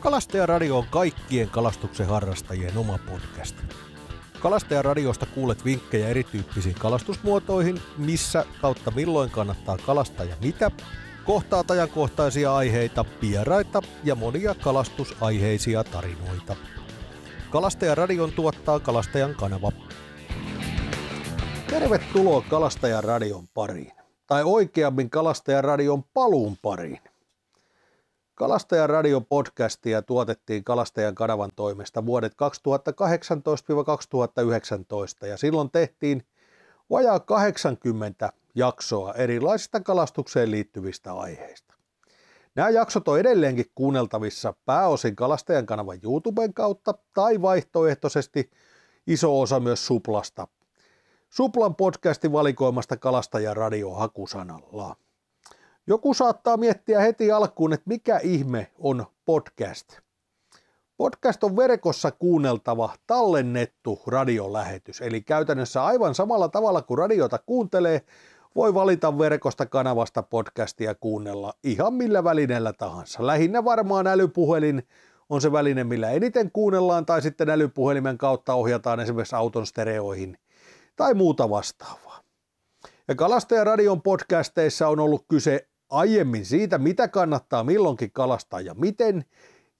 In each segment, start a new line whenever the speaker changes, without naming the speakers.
Kalastajaradio on kaikkien kalastuksen harrastajien oma podcast. Kalastajaradiosta kuulet vinkkejä erityyppisiin kalastusmuotoihin, missä kautta milloin kannattaa kalastaa ja mitä, kohtaat ajankohtaisia aiheita, vieraita ja monia kalastusaiheisia tarinoita. Kalastajaradion tuottaa Kalastajan kanava. Tervetuloa Kalastajaradion pariin, tai oikeammin Kalastajaradion paluun pariin. Kalastajan radio podcastia tuotettiin Kalastajan kanavan toimesta vuodet 2018-2019 ja silloin tehtiin vajaa 80 jaksoa erilaisista kalastukseen liittyvistä aiheista. Nämä jaksot on edelleenkin kuunneltavissa pääosin Kalastajan kanavan YouTuben kautta tai vaihtoehtoisesti iso osa myös Suplasta. Suplan podcastin valikoimasta Kalastajan radio hakusanalla. Joku saattaa miettiä heti alkuun, että mikä ihme on podcast. Podcast on verkossa kuunneltava tallennettu radiolähetys, eli käytännössä aivan samalla tavalla kuin radiota kuuntelee, voi valita verkosta kanavasta podcastia kuunnella ihan millä välineellä tahansa. Lähinnä varmaan älypuhelin on se väline, millä eniten kuunnellaan, tai sitten älypuhelimen kautta ohjataan esimerkiksi auton stereoihin tai muuta vastaavaa. Ja Kalastajaradion podcasteissa on ollut kyse aiemmin siitä, mitä kannattaa milloinkin kalastaa ja miten,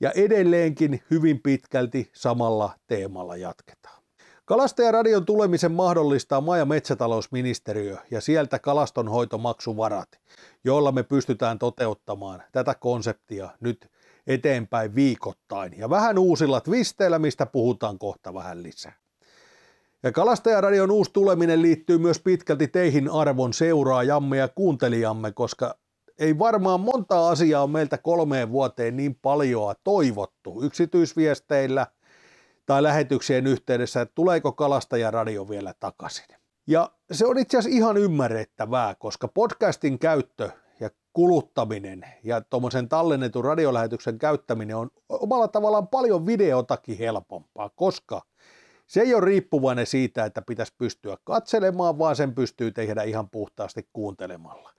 ja edelleenkin hyvin pitkälti samalla teemalla jatketaan. Kalastajaradion tulemisen mahdollistaa maa- ja metsätalousministeriö ja sieltä kalastonhoitomaksuvarat, joilla me pystytään toteuttamaan tätä konseptia nyt eteenpäin viikoittain ja vähän uusilla twisteillä, mistä puhutaan kohta vähän lisää. Ja Kalastajaradion uusi tuleminen liittyy myös pitkälti teihin arvon seuraajamme ja kuuntelijamme, koska ei varmaan monta asiaa on meiltä kolmeen vuoteen niin paljon toivottu yksityisviesteillä tai lähetyksien yhteydessä, että tuleeko kalastajaradio vielä takaisin. Ja se on itse asiassa ihan ymmärrettävää, koska podcastin käyttö ja kuluttaminen ja tuommoisen tallennetun radiolähetyksen käyttäminen on omalla tavallaan paljon videotakin helpompaa, koska se ei ole riippuvainen siitä, että pitäisi pystyä katselemaan, vaan sen pystyy tehdä ihan puhtaasti kuuntelemalla.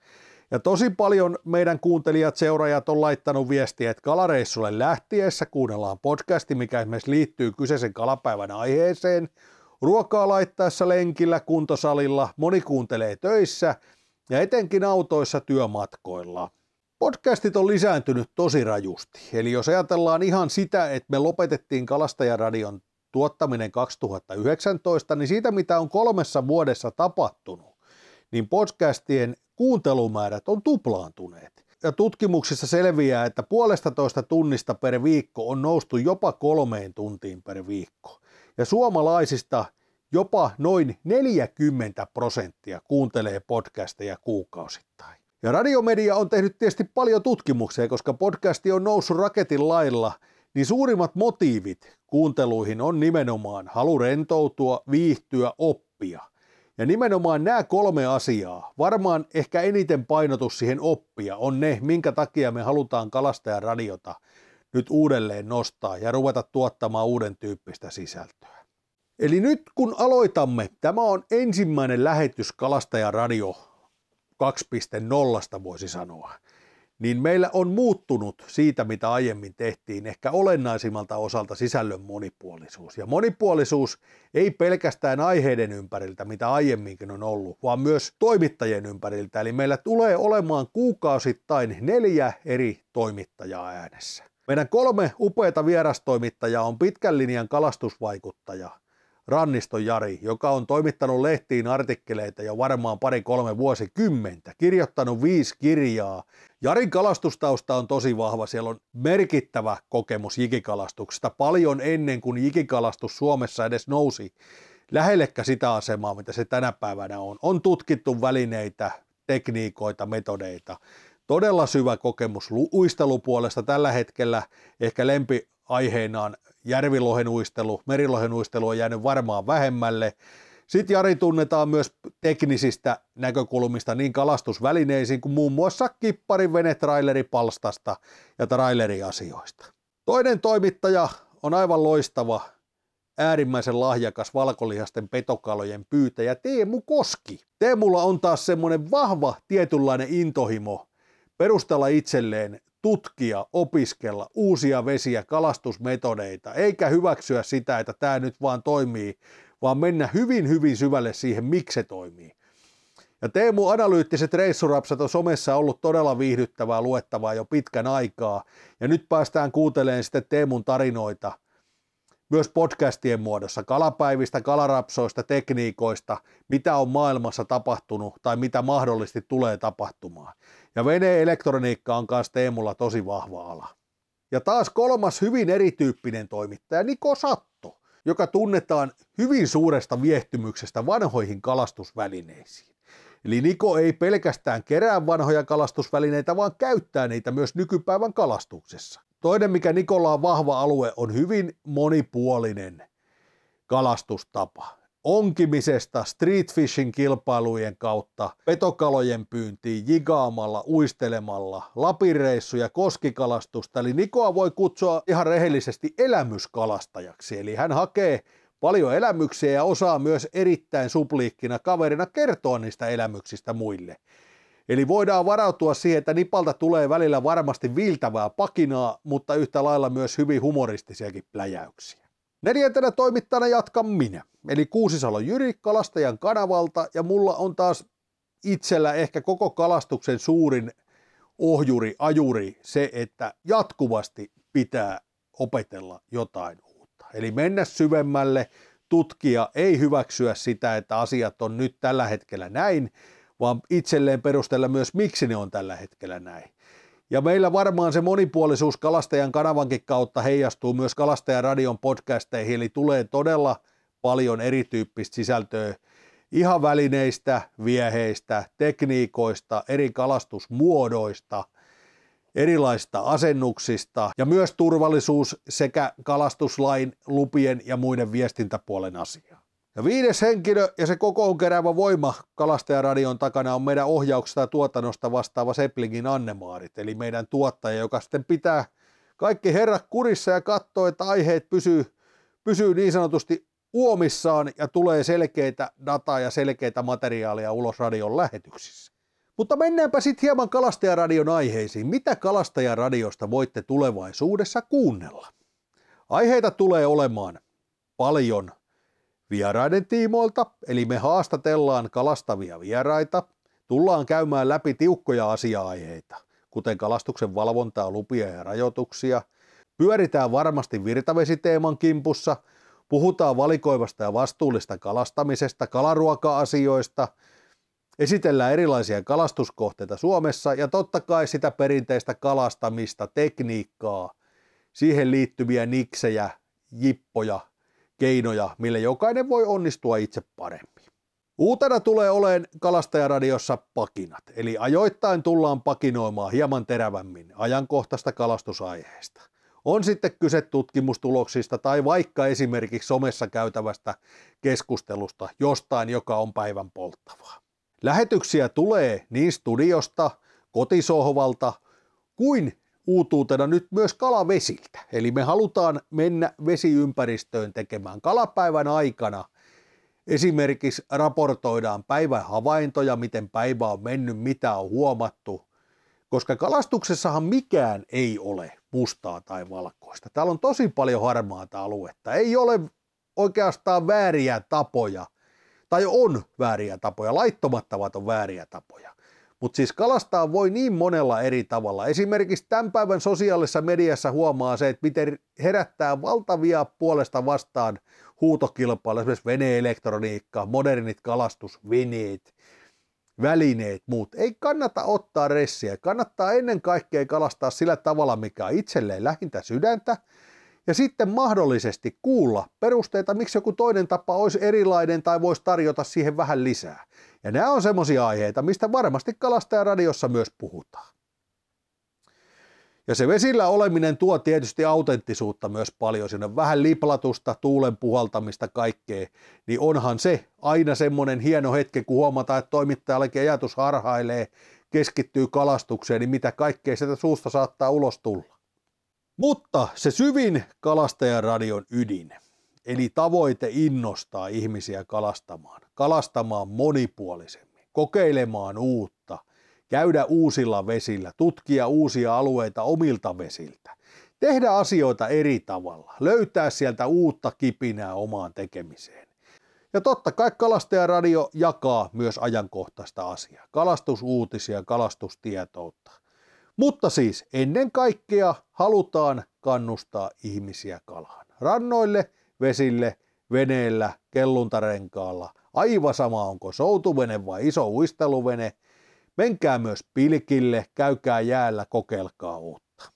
Ja tosi paljon meidän kuuntelijat, seuraajat on laittanut viestiä, että kalareissulle lähtiessä kuunnellaan podcasti, mikä esimerkiksi liittyy kyseisen kalapäivän aiheeseen. Ruokaa laittaessa lenkillä, kuntosalilla, moni kuuntelee töissä ja etenkin autoissa työmatkoilla. Podcastit on lisääntynyt tosi rajusti. Eli jos ajatellaan ihan sitä, että me lopetettiin Kalastajaradion tuottaminen 2019, niin siitä mitä on kolmessa vuodessa tapahtunut, niin podcastien kuuntelumäärät on tuplaantuneet. Ja tutkimuksissa selviää, että puolesta toista tunnista per viikko on noustu jopa kolmeen tuntiin per viikko. Ja suomalaisista jopa noin 40 prosenttia kuuntelee podcasteja kuukausittain. Ja radiomedia on tehnyt tietysti paljon tutkimuksia, koska podcasti on noussut raketin lailla, niin suurimmat motiivit kuunteluihin on nimenomaan halu rentoutua, viihtyä, oppia – ja nimenomaan nämä kolme asiaa, varmaan ehkä eniten painotus siihen oppia, on ne, minkä takia me halutaan kalastajan radiota nyt uudelleen nostaa ja ruveta tuottamaan uuden tyyppistä sisältöä. Eli nyt kun aloitamme, tämä on ensimmäinen lähetys Kalastajan radio 2.0 voisi sanoa niin meillä on muuttunut siitä, mitä aiemmin tehtiin, ehkä olennaisimmalta osalta sisällön monipuolisuus. Ja monipuolisuus ei pelkästään aiheiden ympäriltä, mitä aiemminkin on ollut, vaan myös toimittajien ympäriltä. Eli meillä tulee olemaan kuukausittain neljä eri toimittajaa äänessä. Meidän kolme upeata vierastoimittajaa on pitkän linjan kalastusvaikuttaja – Ranniston Jari, joka on toimittanut lehtiin artikkeleita jo varmaan pari-kolme vuosikymmentä, kirjoittanut viisi kirjaa. Jarin kalastustausta on tosi vahva, siellä on merkittävä kokemus jikikalastuksesta, paljon ennen kuin jikikalastus Suomessa edes nousi lähellekään sitä asemaa, mitä se tänä päivänä on. On tutkittu välineitä, tekniikoita, metodeita. Todella syvä kokemus uistelupuolesta tällä hetkellä ehkä lempi aiheenaan järvilohenuistelu, merilohenuistelu on jäänyt varmaan vähemmälle. Sitten Jari tunnetaan myös teknisistä näkökulmista niin kalastusvälineisiin kuin muun muassa kipparin venetraileripalstasta ja traileriasioista. Toinen toimittaja on aivan loistava, äärimmäisen lahjakas valkolihasten petokalojen pyytäjä Teemu Koski. Teemulla on taas semmoinen vahva tietynlainen intohimo perustella itselleen tutkia, opiskella uusia vesiä, kalastusmetodeita, eikä hyväksyä sitä, että tämä nyt vaan toimii, vaan mennä hyvin, hyvin syvälle siihen, miksi se toimii. Ja Teemu analyyttiset reissurapsat on somessa ollut todella viihdyttävää luettavaa jo pitkän aikaa, ja nyt päästään kuuntelemaan sitten Teemun tarinoita – myös podcastien muodossa, kalapäivistä, kalarapsoista, tekniikoista, mitä on maailmassa tapahtunut tai mitä mahdollisesti tulee tapahtumaan. Ja veneen elektroniikka on myös Teemulla tosi vahva ala. Ja taas kolmas hyvin erityyppinen toimittaja, Niko Satto, joka tunnetaan hyvin suuresta viehtymyksestä vanhoihin kalastusvälineisiin. Eli Niko ei pelkästään kerää vanhoja kalastusvälineitä, vaan käyttää niitä myös nykypäivän kalastuksessa. Toinen, mikä Nikola on vahva alue, on hyvin monipuolinen kalastustapa. Onkimisesta, street fishing kilpailujen kautta, petokalojen pyyntiin, jigaamalla, uistelemalla, lapireissuja, koskikalastusta. Eli Nikoa voi kutsua ihan rehellisesti elämyskalastajaksi. Eli hän hakee paljon elämyksiä ja osaa myös erittäin supliikkina kaverina kertoa niistä elämyksistä muille. Eli voidaan varautua siihen, että Nipalta tulee välillä varmasti viiltävää pakinaa, mutta yhtä lailla myös hyvin humoristisiakin pläjäyksiä. Neljäntenä toimittajana jatkan minä, eli Kuusisalo Jyri Kalastajan kanavalta, ja mulla on taas itsellä ehkä koko kalastuksen suurin ohjuri, ajuri se, että jatkuvasti pitää opetella jotain uutta. Eli mennä syvemmälle, tutkia, ei hyväksyä sitä, että asiat on nyt tällä hetkellä näin, vaan itselleen perustella myös, miksi ne on tällä hetkellä näin. Ja meillä varmaan se monipuolisuus Kalastajan kanavankin kautta heijastuu myös Kalastajan radion podcasteihin, eli tulee todella paljon erityyppistä sisältöä ihan välineistä, vieheistä, tekniikoista, eri kalastusmuodoista, erilaisista asennuksista ja myös turvallisuus sekä kalastuslain lupien ja muiden viestintäpuolen asiaa. Ja viides henkilö ja se kokoonkeräävä voima Kalastajaradion takana on meidän ohjauksesta ja tuotannosta vastaava Seplingin Annemaarit, eli meidän tuottaja, joka sitten pitää kaikki herrat kurissa ja katsoo, että aiheet pysyy, pysyy niin sanotusti uomissaan ja tulee selkeitä dataa ja selkeitä materiaalia ulos radion lähetyksissä. Mutta mennäänpä sitten hieman Kalastajaradion aiheisiin. Mitä Kalastajaradiosta voitte tulevaisuudessa kuunnella? Aiheita tulee olemaan paljon vieraiden tiimoilta, eli me haastatellaan kalastavia vieraita, tullaan käymään läpi tiukkoja asia-aiheita, kuten kalastuksen valvontaa, lupia ja rajoituksia, pyöritään varmasti virtavesiteeman kimpussa, puhutaan valikoivasta ja vastuullista kalastamisesta, kalaruoka-asioista, esitellään erilaisia kalastuskohteita Suomessa ja totta kai sitä perinteistä kalastamista, tekniikkaa, siihen liittyviä niksejä, jippoja keinoja, millä jokainen voi onnistua itse paremmin. Uutena tulee olemaan Kalastajaradiossa pakinat, eli ajoittain tullaan pakinoimaan hieman terävämmin ajankohtaista kalastusaiheesta. On sitten kyse tutkimustuloksista tai vaikka esimerkiksi somessa käytävästä keskustelusta jostain, joka on päivän polttavaa. Lähetyksiä tulee niin studiosta, kotisohvalta kuin uutuutena nyt myös kalavesiltä. Eli me halutaan mennä vesiympäristöön tekemään kalapäivän aikana. Esimerkiksi raportoidaan päivän havaintoja, miten päivä on mennyt, mitä on huomattu. Koska kalastuksessahan mikään ei ole mustaa tai valkoista. Täällä on tosi paljon harmaata aluetta. Ei ole oikeastaan vääriä tapoja, tai on vääriä tapoja, laittomat tavat on vääriä tapoja. Mutta siis kalastaa voi niin monella eri tavalla. Esimerkiksi tämän päivän sosiaalisessa mediassa huomaa se, että miten herättää valtavia puolesta vastaan huutokilpailuja, esimerkiksi veneelektroniikka, modernit kalastusveneet, välineet, muut. Ei kannata ottaa ressiä. Kannattaa ennen kaikkea kalastaa sillä tavalla, mikä on itselleen lähintä sydäntä, ja sitten mahdollisesti kuulla perusteita, miksi joku toinen tapa olisi erilainen tai voisi tarjota siihen vähän lisää. Ja nämä on semmoisia aiheita, mistä varmasti kalastajaradiossa myös puhutaan. Ja se vesillä oleminen tuo tietysti autenttisuutta myös paljon, siinä on vähän liplatusta, tuulen puhaltamista, kaikkea, niin onhan se aina semmoinen hieno hetki, kun huomataan, että toimittajallekin ajatus harhailee, keskittyy kalastukseen, niin mitä kaikkea sieltä suusta saattaa ulos tulla. Mutta se syvin kalastajaradion ydin, eli tavoite innostaa ihmisiä kalastamaan, kalastamaan monipuolisemmin, kokeilemaan uutta, käydä uusilla vesillä, tutkia uusia alueita omilta vesiltä, tehdä asioita eri tavalla, löytää sieltä uutta kipinää omaan tekemiseen. Ja totta kai Kalastajaradio jakaa myös ajankohtaista asiaa, kalastusuutisia, kalastustietoutta. Mutta siis ennen kaikkea halutaan kannustaa ihmisiä kalaan. Rannoille, vesille, veneellä, kelluntarenkaalla, aivan sama onko soutuvene vai iso uisteluvene, menkää myös pilkille, käykää jäällä, kokeilkaa uutta.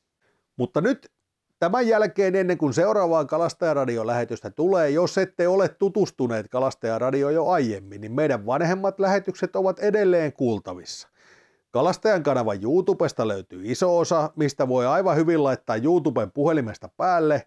Mutta nyt Tämän jälkeen ennen kuin seuraavaan Kalastajaradiolähetystä tulee, jos ette ole tutustuneet Kalastajaradio jo aiemmin, niin meidän vanhemmat lähetykset ovat edelleen kuultavissa. Kalastajan kanavan YouTubesta löytyy iso osa, mistä voi aivan hyvin laittaa YouTuben puhelimesta päälle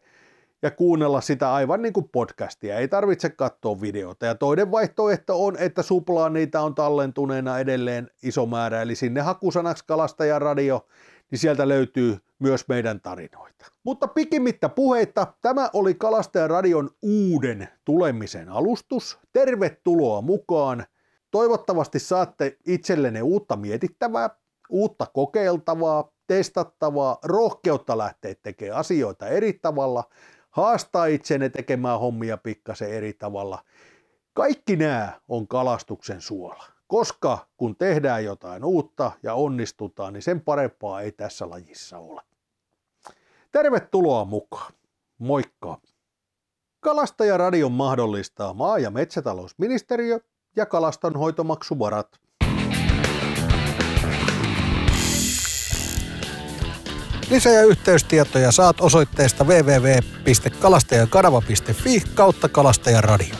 ja kuunnella sitä aivan niin kuin podcastia. Ei tarvitse katsoa videota. Ja toinen vaihtoehto on, että suplaan niitä on tallentuneena edelleen iso määrä, eli sinne hakusanaksi Kalastajaradio, niin sieltä löytyy myös meidän tarinoita. Mutta pikimmittä puheita, tämä oli Kalastajan radion uuden tulemisen alustus. Tervetuloa mukaan. Toivottavasti saatte itsellenne uutta mietittävää, uutta kokeiltavaa, testattavaa, rohkeutta lähteä tekemään asioita eri tavalla, haastaa itsenne tekemään hommia pikkasen eri tavalla. Kaikki nämä on kalastuksen suola koska kun tehdään jotain uutta ja onnistutaan, niin sen parempaa ei tässä lajissa ole. Tervetuloa mukaan. Moikka! Kalastajaradion mahdollistaa maa- ja metsätalousministeriö ja kalastonhoitomaksuvarat. Lisä- ja yhteystietoja saat osoitteesta www.kalastajakanava.fi kautta kalastajaradio.